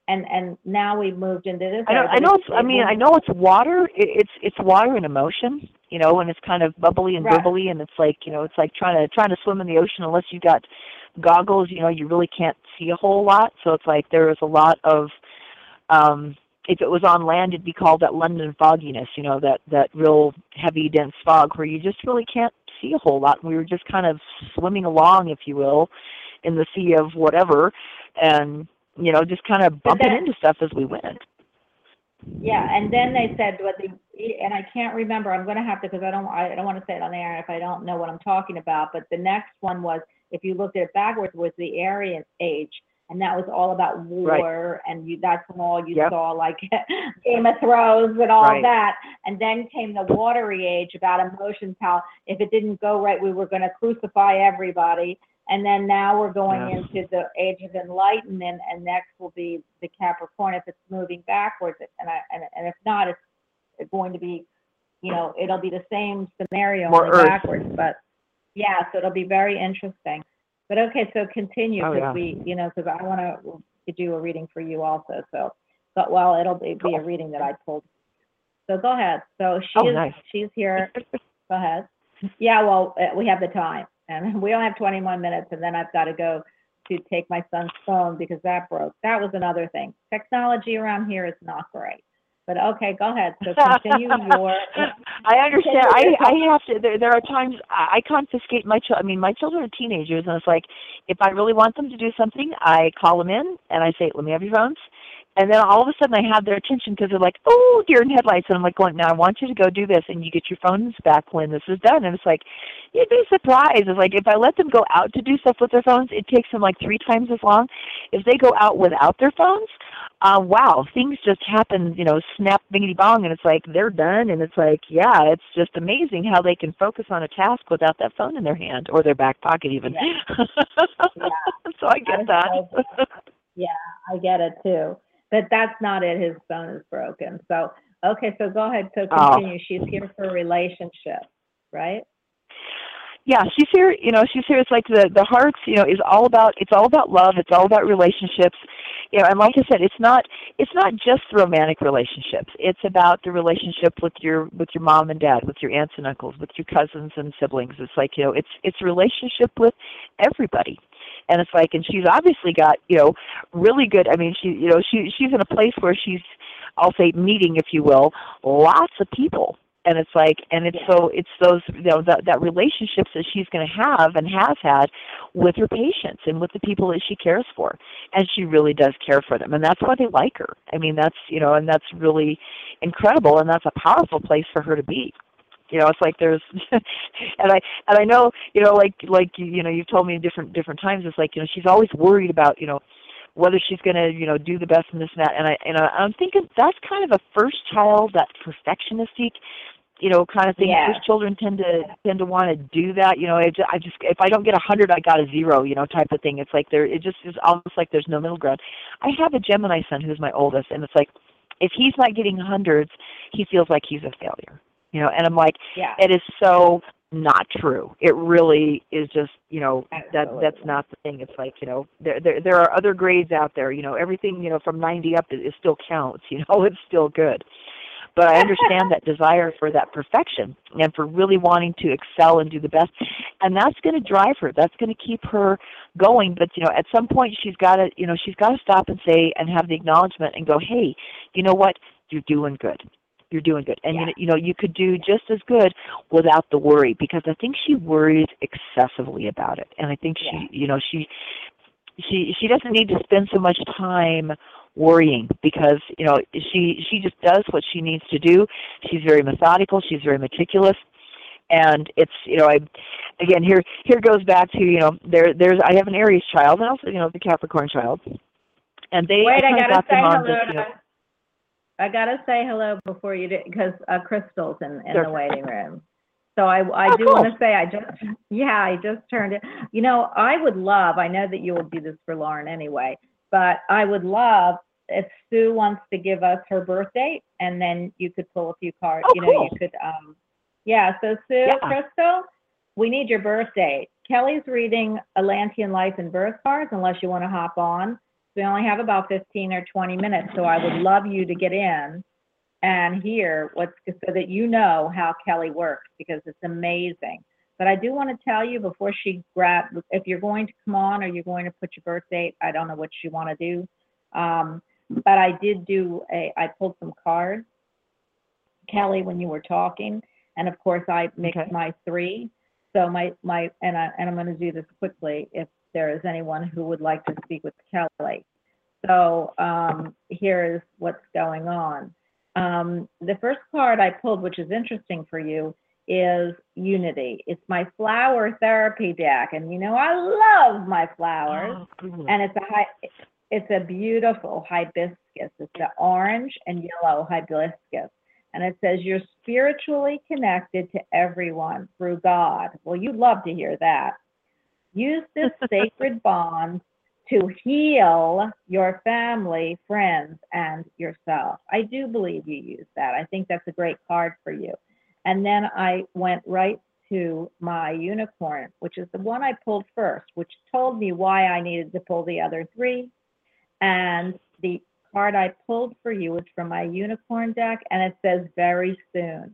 and, and now we've moved into this. I I know it's- I mean, I know it's water. It, it's it's water and emotion, you know, and it's kind of bubbly and Right. burbly and it's like, you know, it's like trying to trying to swim in the ocean unless you got goggles, you know, you really can't see a whole lot. So it's like there is a lot of um if it was on land it'd be called that London fogginess, you know, that that real heavy dense fog where you just really can't see a whole lot. And we were just kind of swimming along, if you will, in the sea of whatever and you know, just kind of bumping that- into stuff as we went. Yeah, and then they said what the, and I can't remember, I'm gonna have to, because I don't, I don't want to say it on the air if I don't know what I'm talking about, but the next one was, if you looked at it backwards, was the Aryan age. And that was all about war, and you, that's when all you Yep. saw, like Game of Thrones and all Right. that. And then came the watery age about emotions, how if it didn't go right, we were gonna crucify everybody. And then now we're going Yeah. into the age of enlightenment, and next will be the Capricorn if it's moving backwards. And I, and, and if not, it's going to be, you know, it'll be the same scenario More backwards. But yeah, so it'll be very interesting. But okay, so continue Oh, because yeah. we, you know, because I want to do a reading for you also. So, but well, it'll be, be a reading that I pulled. So go ahead. So she Oh, is, nice. she's here. Go ahead. Yeah, well, uh, we have the time, and we only have 21 minutes, and then I've got to go to take my son's phone because that broke. That was another thing. Technology around here is not great. But okay, go ahead. So continue your. I understand. I I have to. There there are times I I confiscate my children. I mean, my children are teenagers, and it's like if I really want them to do something, I call them in and I say, "Let me have your phones." And then all of a sudden, I have their attention because they're like, "Oh, deer in headlights!" And I'm like, "Going now, I want you to go do this, and you get your phones back when this is done." And it's like, you'd be surprised. It's like if I let them go out to do stuff with their phones, it takes them like three times as long. If they go out without their phones, uh, wow, things just happen, you know, snap, bingity bong, and it's like they're done, and it's like, yeah, it's just amazing how they can focus on a task without that phone in their hand or their back pocket even. so I get That that. Yeah, I get it too. But that's not it. His bone is broken. So, okay, so go ahead. So Oh. continue. She's here for a relationship, right? yeah she's here you know she's here it's like the the hearts you know is all about it's all about love it's all about relationships you know and like i said it's not it's not just romantic relationships it's about the relationship with your with your mom and dad with your aunts and uncles with your cousins and siblings it's like you know it's it's relationship with everybody and it's like and she's obviously got you know really good i mean she you know she she's in a place where she's i'll say meeting if you will lots of people. And it's like and it's so it's those you know that that relationships that she's going to have and has had with her patients and with the people that she cares for. And she really does care for them. And that's why they like her. I mean that's you know and that's really incredible. And that's a powerful place for her to be You know, it's like there's, and I and I know, you know, like like you know, you've told me different different times. It's like you know, she's always worried about you know whether she's going to you know do the best in this and that. And I and I, I'm thinking that's kind of a first child that perfectionistic you know, kind of thing. Yeah. First children tend to tend to want to do that. You know, I just, I just if I don't get a hundred, I got a zero. You know, type of thing. It's like there, it just is almost like there's no middle ground. I have a Gemini son who's my oldest, and it's like if he's not getting hundreds, he feels like he's a failure. You know, and I'm like, Yeah. it is so not true. It really is just, you know, that that's not the thing. It's like, you know, there there there are other grades out there, you know, everything, you know, from 90 up it, it still counts, you know, it's still good. But I understand that desire for that perfection and for really wanting to excel and do the best. And that's going to drive her. That's going to keep her going, but you know, at some point she's got to, you know, she's got to stop and say and have the acknowledgement and go, "Hey, you know what? You're doing good." You're doing good and you Yeah. know, you know you could do just as good without the worry because i think she worries excessively about it and i think she Yeah. you know she she she doesn't need to spend so much time worrying because you know she she just does what she needs to do she's very methodical she's very meticulous and it's you know i again here here goes back to you know there there's i have an aries child and also you know the capricorn child and they Wait, I gotta got say them on hello. this, you know, I gotta say hello before you do, because uh, Crystal's in, in Sure. the waiting room. So I, I Oh, do want to say I just, yeah, I just turned it. You know, I would love. I know that you will do this for Lauren anyway, but I would love if Sue wants to give us her birth date, and then you could pull a few cards. Oh, you know, cool. you could. um Yeah. So Sue, Yeah. Crystal, we need your birth date. Kelly's reading Atlantean life and birth cards, unless you want to hop on. We only have about 15 or 20 minutes, so I would love you to get in and hear what's so that you know how Kelly works because it's amazing. But I do want to tell you before she grab if you're going to come on or you're going to put your birth date. I don't know what you want to do, um, but I did do a. I pulled some cards, Kelly, when you were talking, and of course I mixed Okay. my three. So my my and I and I'm going to do this quickly if there is anyone who would like to speak with Kelly. So um, here is what's going on. Um, the first card I pulled, which is interesting for you, is Unity. It's my flower therapy deck, and you know I love my flowers. Oh. And it's a high, it's a beautiful hibiscus. It's the orange and yellow hibiscus. And it says you're spiritually connected to everyone through God. Well, you'd love to hear that. Use this sacred bond to heal your family, friends, and yourself. I do believe you use that. I think that's a great card for you. And then I went right to my unicorn, which is the one I pulled first, which told me why I needed to pull the other three. And the card I pulled for you is from my unicorn deck, and it says very soon.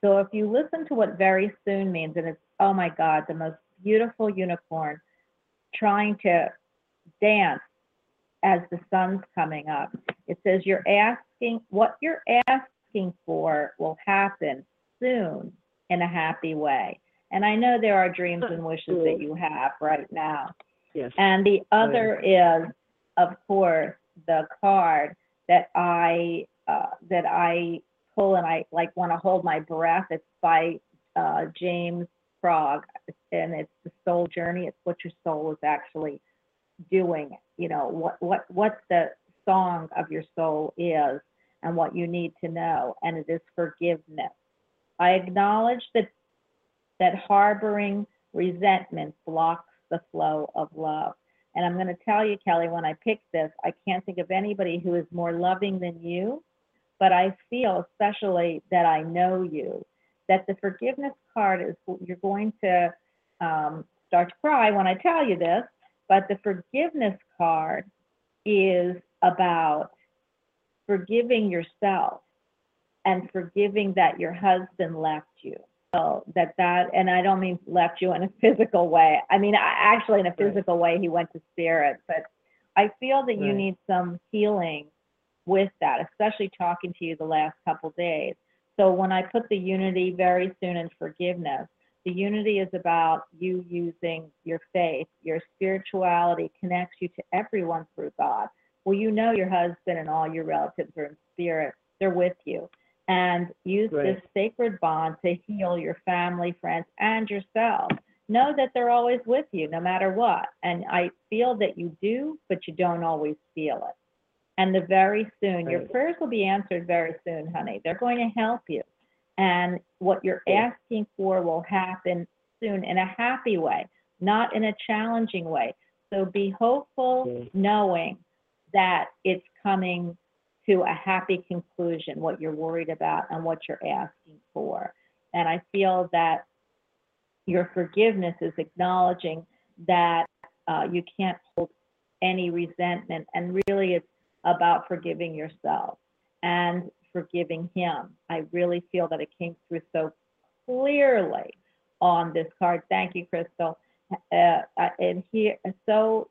So if you listen to what very soon means, and it's, oh my God, the most beautiful unicorn trying to dance as the sun's coming up. It says you're asking, what you're asking for will happen soon in a happy way. And I know there are dreams and wishes that you have right now. yes. And the other is, of course, the card that I uh, that I pull and I like want to hold my breath. It's by uh, James Frog, and it's the soul journey. It's what your soul is actually doing. You know what what what the song of your soul is, and what you need to know, and it is forgiveness. I acknowledge that that harboring resentment blocks the flow of love. And I'm going to tell you, Kelly, when I picked this, I can't think of anybody who is more loving than you. But I feel, especially that I know you, that the forgiveness card is you're going to um, start to cry when I tell you this. But the forgiveness card is about forgiving yourself and forgiving that your husband left you. So that that, and I don't mean left you in a physical way. I mean, I- actually in a Right. physical way, he went to spirit. But I feel that you need some healing with that, especially talking to you the last couple days. So when I put the unity very soon in forgiveness, the unity is about you using your faith, your spirituality connects you to everyone through God. Well, you know your husband and all your relatives are in spirit, they're with you. and use Right. this sacred bond to heal your family, friends, and yourself. Know that they're always with you no matter what. And I feel that you do, but you don't always feel it. And the very soon, your prayers will be answered very soon, honey. They're going to help you. And what you're asking for will happen soon in a happy way, not in a challenging way. So be hopeful, knowing that it's coming to a happy conclusion, what you're worried about and what you're asking for. And I feel that your forgiveness is acknowledging that uh, you can't hold any resentment, and really it's about forgiving yourself and forgiving him. I really feel that it came through so clearly on this card. Thank you, Crystal. Uh, and here, so,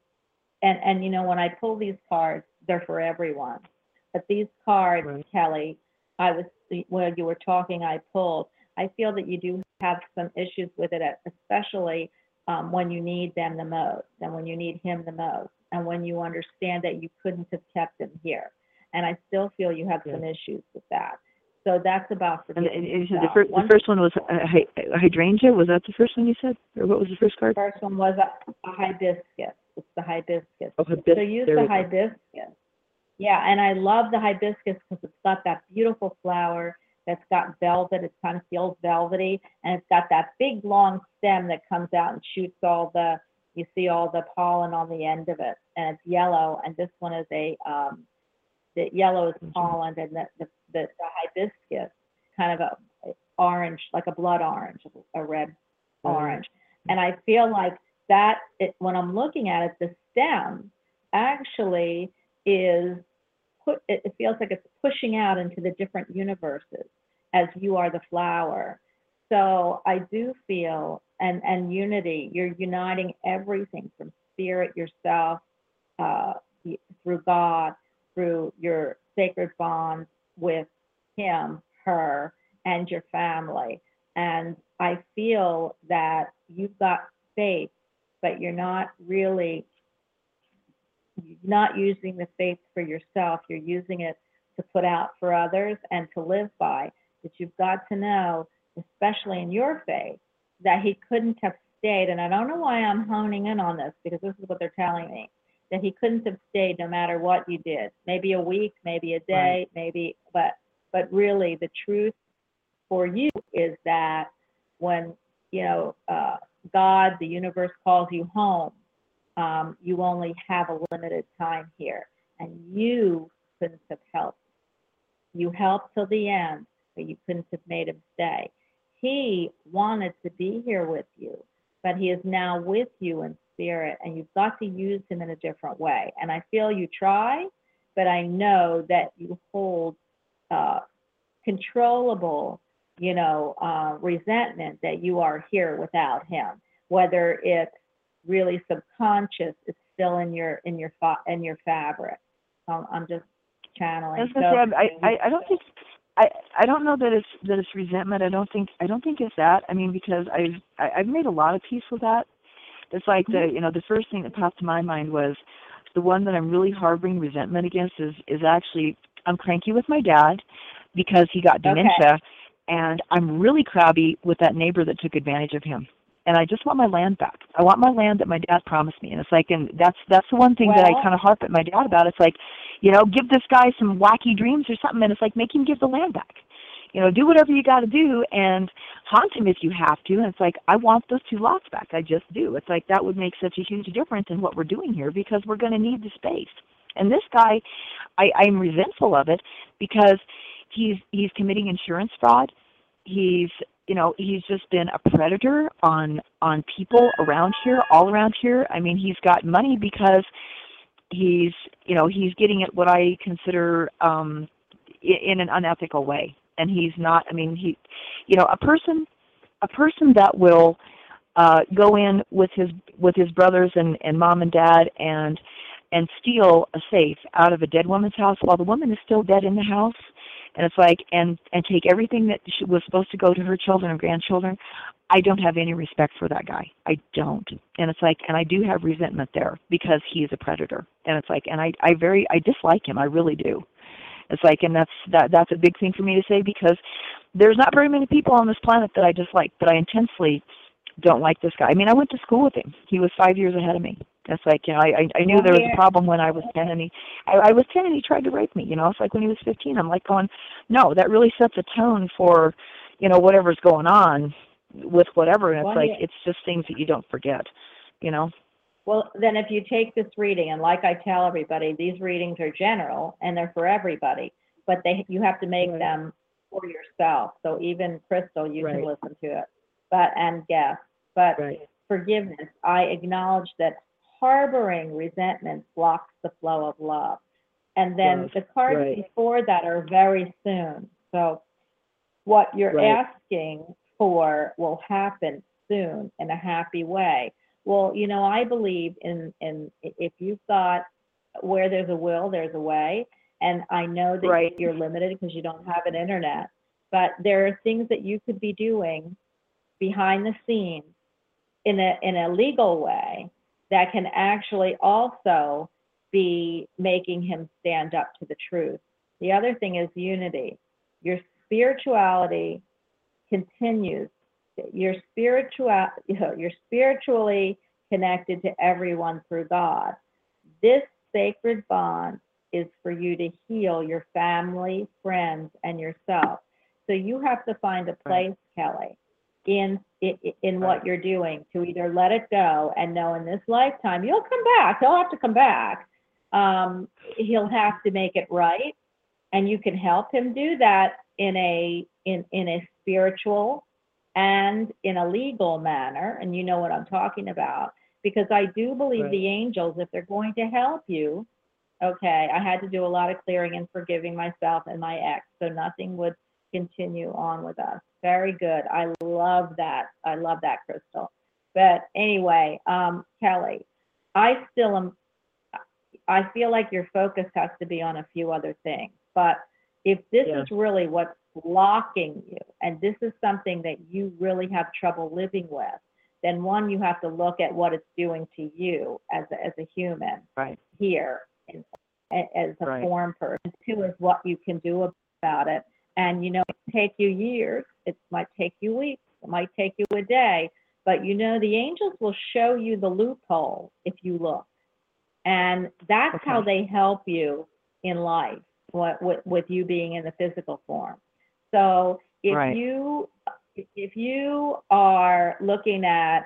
and and you know, when I pull these cards, they're for everyone. But these cards, Right. Kelly, I was when you were talking, I pulled. I feel that you do have some issues with it, especially um, when you need them the most, and when you need him the most, and when you understand that you couldn't have kept them here. And I still feel you have some issues with that. So that's about And, forgiving and the, yourself. fir- the first one was uh, a, hydrangea. Was that the first one you said, or what was the first card? The First one was a, a hibiscus. It's the hibiscus. Oh, hibis- So use the we go. hibiscus. Yeah, and I love the hibiscus because it's got that beautiful flower that's got velvet. It kind of feels velvety, and it's got that big long stem that comes out and shoots all the. You see all the pollen on the end of it, and it's yellow. And this one is a um, the yellow is pollen, and the the, the, the hibiscus kind of a, orange, like a blood orange, a red Mhm. orange. And I feel like that, it, when I'm looking at it, the stem actually is put, it feels like it's pushing out into the different universes as you are the flower. So I do feel, and, and unity, you're uniting everything from spirit, yourself, uh, through God, through your sacred bond with Him, her, and your family. And I feel that you've got faith, but you're not really not using the faith for yourself. You're using it to put out for others and to live by. But you've got to know, especially in your faith, that he couldn't have stayed. And I don't know why I'm honing in on this because this is what they're telling me that he couldn't have stayed no matter what you did. Maybe a week, maybe a day, maybe, but but really the truth for you is that when you know uh, God, the universe calls you home, um, you only have a limited time here, and you couldn't have helped. You helped till the end, but you couldn't have made him stay. He wanted to be here with you, but he is now with you in spirit, and you've got to use him in a different way. And I feel you try, but I know that you hold uh, controllable, you know, uh, resentment that you are here without him. Whether it's really subconscious, it's still in your in your fa- in your fabric. So I'm just channeling. So- I, I, I don't think, I, I don't know that it's that it's resentment. I don't think, I don't think it's that. I mean, because I've, I, I've made a lot of peace with that. It's like the, mm-hmm. you know, the first thing that popped to my mind was the one that I'm really harboring resentment against is, is actually I'm cranky with my dad because he got Okay. dementia, and I'm really crabby with that neighbor that took advantage of him. And I just want my land back. I want my land that my dad promised me. And it's like, and that's that's the one thing that I kind of harp at my dad about. It's like, you know, give this guy some wacky dreams or something, and it's like make him give the land back. You know, do whatever you got to do and haunt him if you have to. And it's like I want those two lots back. I just do. It's like that would make such a huge difference in what we're doing here because we're going to need the space. And this guy, I, I'm resentful of it because he's he's committing insurance fraud. He's you know he's just been a predator on on people around here, all around here. I mean, he's got money because he's you know he's getting it what I consider um, in an unethical way, and he's not. I mean, he you know a person a person that will uh, go in with his with his brothers and and mom and dad and and steal a safe out of a dead woman's house while the woman is still dead in the house and it's like and and take everything that she was supposed to go to her children and grandchildren i don't have any respect for that guy i don't and it's like and i do have resentment there because he is a predator and it's like and i i very i dislike him i really do It's like, and that's that that's a big thing for me to say because there's not very many people on this planet that I dislike, but I intensely don't like this guy. I mean, I went to school with him. He was five years ahead of me. That's like, you know, I I knew there was a problem when I was ten, and he, I, I was ten, and he tried to rape me. You know, it's like when he was fifteen. I'm like going, no, that really sets a tone for, you know, whatever's going on with whatever. And it's Well, like yeah. it's just things that you don't forget. You know. Well, then if you take this reading, and like I tell everybody, these readings are general and they're for everybody, but they, you have to make Right. them for yourself. So even Crystal, you can listen to it, but, and guess, but Right. forgiveness, I acknowledge that harboring resentment blocks the flow of love. And then Love, the cards right. before that are very soon. So what you're Right. asking for will happen soon in a happy way. Well, you know, I believe in in if you've got where there's a will, there's a way. And I know that Right. you're limited because you don't have an internet, but there are things that you could be doing behind the scenes in a in a legal way that can actually also be making him stand up to the truth. The other thing is unity. Your spirituality continues. Your spiritual you're spiritually connected to everyone through God. This sacred bond is for you to heal your family, friends, and yourself. So you have to find a place, Kelly, in in, in what you're doing to either let it go and know in this lifetime you'll come back. He'll have to come back. Um, he'll have to make it right, and you can help him do that in a in in a spiritual and in a legal manner. And you know what I'm talking about because I do believe Right. the angels, if they're going to help you, okay, I had to do a lot of clearing and forgiving myself and my ex, so nothing would continue on with us. Very good. I love that. I love that, Crystal. But anyway, um, Kelly, I still am. I feel like your focus has to be on a few other things. But if this Yeah. is really what's blocking you, and this is something that you really have trouble living with, then one, you have to look at what it's doing to you as a, as a human Right. here in, a- as a Right. form person. Two is what you can do about it. And you know, it might take you years. It might take you weeks. It might take you a day. But you know, the angels will show you the loophole if you look. And that's how they help you in life, what, with, with you being in the physical form. So if Right. you if you are looking at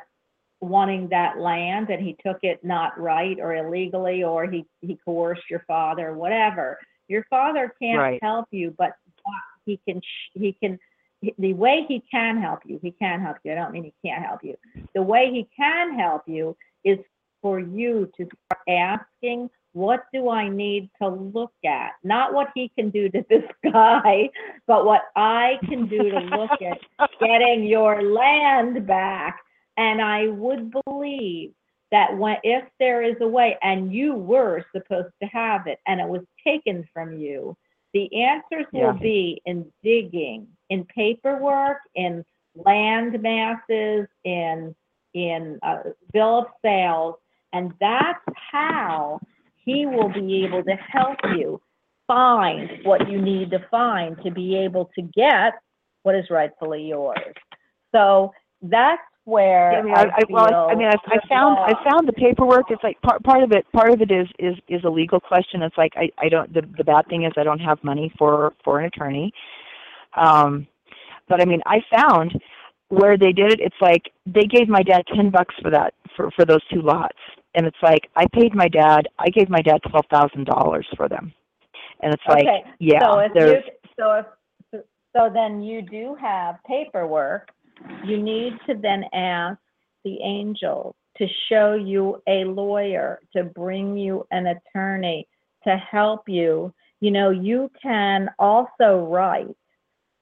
wanting that land and he took it not right or illegally or he, he coerced your father, whatever, your father can't Right. help you, but he can, sh- he can, the way he can help you, he can help you. I don't mean he can't help you. The way he can help you is for you to start asking, what do I need to look at? Not what he can do to this guy, but what I can do to look at getting your land back. And I would believe that when if there is a way and you were supposed to have it and it was taken from you, the answers Yeah. will be in digging, in paperwork, in land masses, in in uh, bill of sales, and that's how he will be able to help you find what you need to find to be able to get what is rightfully yours. So that's where Yeah, I mean, I, I, well, I, mean, I, I found I found the paperwork. It's like part part of it. Part of it is is is a legal question. It's like I I don't. The the bad thing is I don't have money for for an attorney. Um, but I mean, I found where they did it. It's like they gave my dad ten bucks for that for for those two lots, and it's like I paid my dad. I gave my dad twelve thousand dollars for them, and it's like Okay, yeah, so if you, so if, so then you do have paperwork, you need to then ask the angels to show you a lawyer, to bring you an attorney, to help you. You know, you can also write,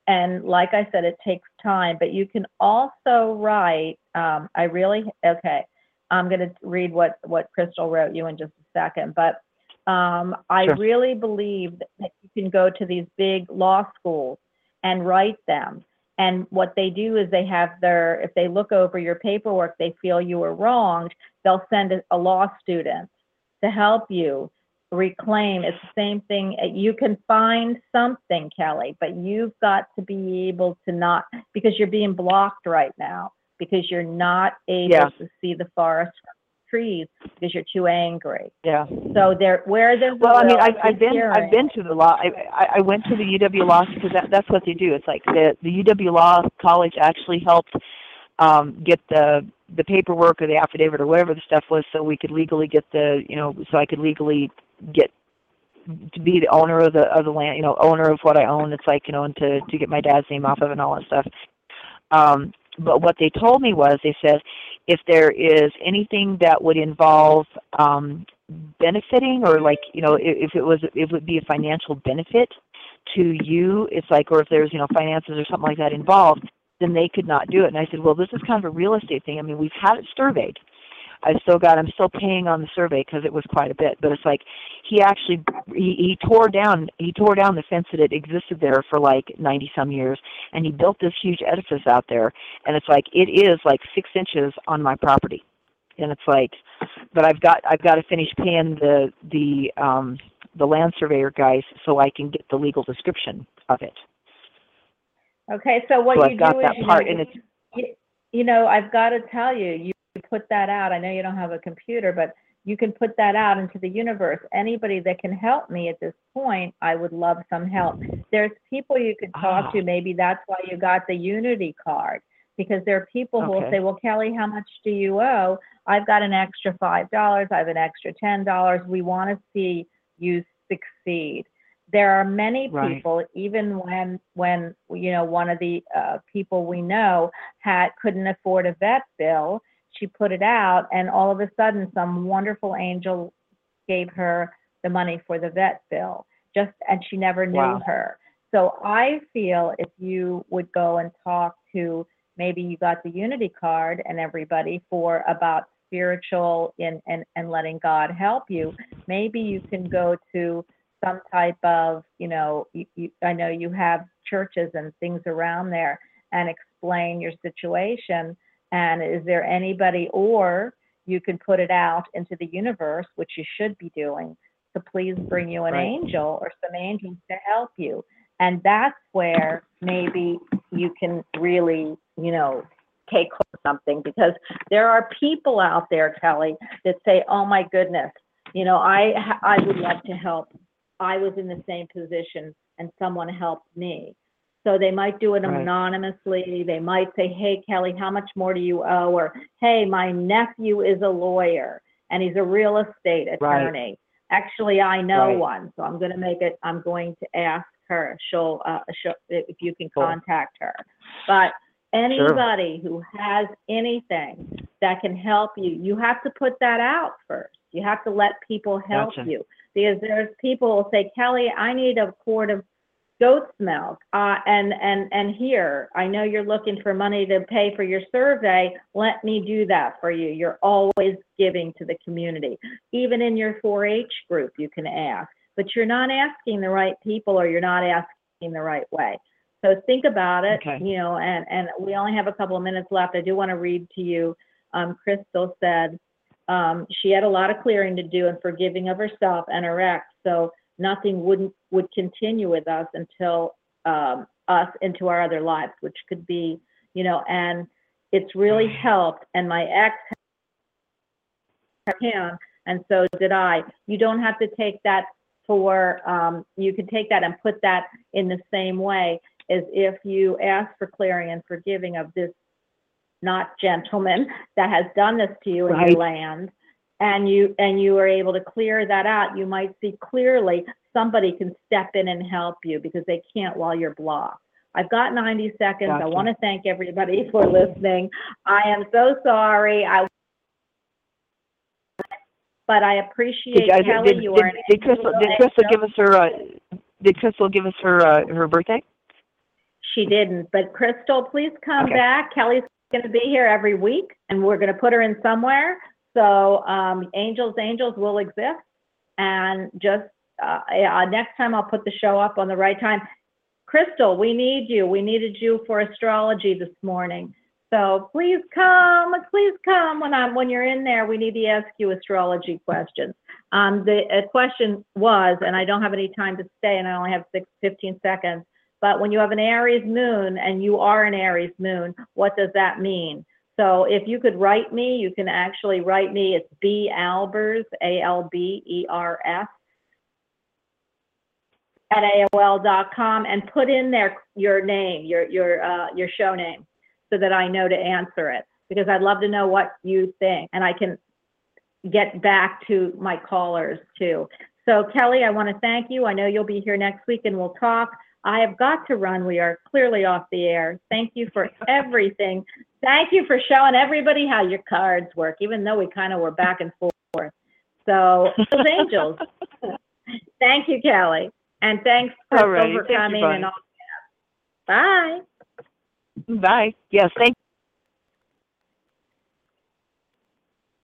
and like I said, it takes time, but you can also write, um, I really, okay, I'm gonna read what, what Crystal wrote you in just a second, but um, I Sure. really believe that you can go to these big law schools and write them. And what they do is they have their, if they look over your paperwork, they feel you were wronged, they'll send a, law student to help you reclaim. It's the same thing. Uh, You can find something, Kelly, but you've got to be able to not, because you're being blocked right now, because you're not able Yeah. to see the forest trees because you're too angry. Yeah. So there, where there's a Well, I mean, I've, I've been. I've been to the law. I I, went to the UW Law because that, that's what they do. It's like the the UW Law College actually helped um, get the the paperwork or the affidavit or whatever the stuff was, so we could legally get the you know so I could legally get to be the owner of the of the land, you know, owner of what I own. It's like you know, and to to get my dad's name off of it and all that stuff. Um, but what they told me was they said if there is anything that would involve um, benefiting or like you know if, if it was it would be a financial benefit to you it's like or if there's you know finances or something like that involved then they could not do it. And i said well this is kind of a real estate thing. I mean we've had it surveyed i still got i'm still paying on the survey because it was quite a bit but it's like he actually he, he tore down he tore down the fence that had existed there for like ninety some years and he built this huge edifice out there and it's like it is like six inches on my property and it's like but I've got I've got to finish paying the the um the land surveyor guys so I can get the legal description of it. Okay, so what so you I've got is, that part know, and it's you, you know, I've got to tell you, you put that out. I know you don't have a computer, but you can put that out into the universe. Anybody that can help me at this point, I would love some help. There's people you could talk Ah. to. Maybe that's why you got the Unity card, because there are people who will say, "Well, Kelly, how much do you owe? I've got an extra five dollars. I have an extra ten dollars. We want to see you succeed." There are many Right. people, even when when you know one of the uh, people we know had couldn't afford a vet bill, she put it out, and all of a sudden, some wonderful angel gave her the money for the vet bill. Just and she never knew Wow. her. So I feel if you would go and talk to maybe you got the Unity card and everybody for about spiritual and and and letting God help you. Maybe you can go to some type of you know you, you, I know you have churches and things around there and explain your situation and is there anybody or you can put it out into the universe which you should be doing. To please bring you an Right. angel or some angels to help you. And that's where maybe you can really you know take something. Because there are people out there kelly that say oh my goodness you know i i would love to help. I was in the same position and someone helped me so they might do it Right. anonymously they might say hey kelly how much more do you owe or hey my nephew is a lawyer and he's a real estate Right. attorney actually i know Right. one so i'm going to make it i'm going to ask her she'll uh she'll, if you can Cool. contact her but anybody who has anything that can help you you have to put that out first you have to let people help Gotcha. you because there's people who will say kelly i need a quart of goat's milk uh, and and and here i know you're looking for money to pay for your survey. Let me do that for you. You're always giving to the community. Even in your 4-h group you can ask but you're not asking the right people or you're not asking the right way. So think about it Okay. you know and and we only have a couple of minutes left. I do want to read to you um, crystal said um, she had a lot of clearing to do and forgiving of herself and her ex. So nothing wouldn't would continue with us until um, us into our other lives which could be you know and it's really helped and my ex him and so did i. You don't have to take that for um, you can take that and put that in the same way as if you ask for clearing and forgiving of this not gentleman that has done this to you in your land and you and you are able to clear that out you might see clearly somebody can step in and help you because they can't while you're blocked i've got 90 seconds i want to thank everybody for listening i am so sorry i but i appreciate did, kelly did, you did, are an did Crystal did Crystal give us her uh, did Crystal give us her uh, her birthday? She didn't, but Crystal, please come Okay. back. Kelly's going to be here every week, and we're going to put her in somewhere. So um, Angels, Angels will exist, and just uh, next time I'll put the show up on the right time. Crystal, we need you. We needed you for astrology this morning. So please come, please come when I'm, when you're in there. We need to ask you astrology questions. Um, the uh, question was, and I don't have any time to stay and I only have six, 15 seconds, but when you have an Aries moon and you are an Aries moon, what does that mean? So if you could write me, you can actually write me. It's B Albers, A L B E R S, at AOL.com and put in there your name, your your uh, your show name, so that I know to answer it. Because I'd love to know what you think, and I can get back to my callers too. So Kelly, I want to thank you. I know you'll be here next week, and we'll talk. I have got to run. We are clearly off the air. Thank you for everything. Thank you for showing everybody how your cards work, even though we kind of were back and forth. So, those angels. Thank you, Kelly. And thanks for right. Thank you, overcoming Bonnie. and all that. Bye. Bye. Yes, thank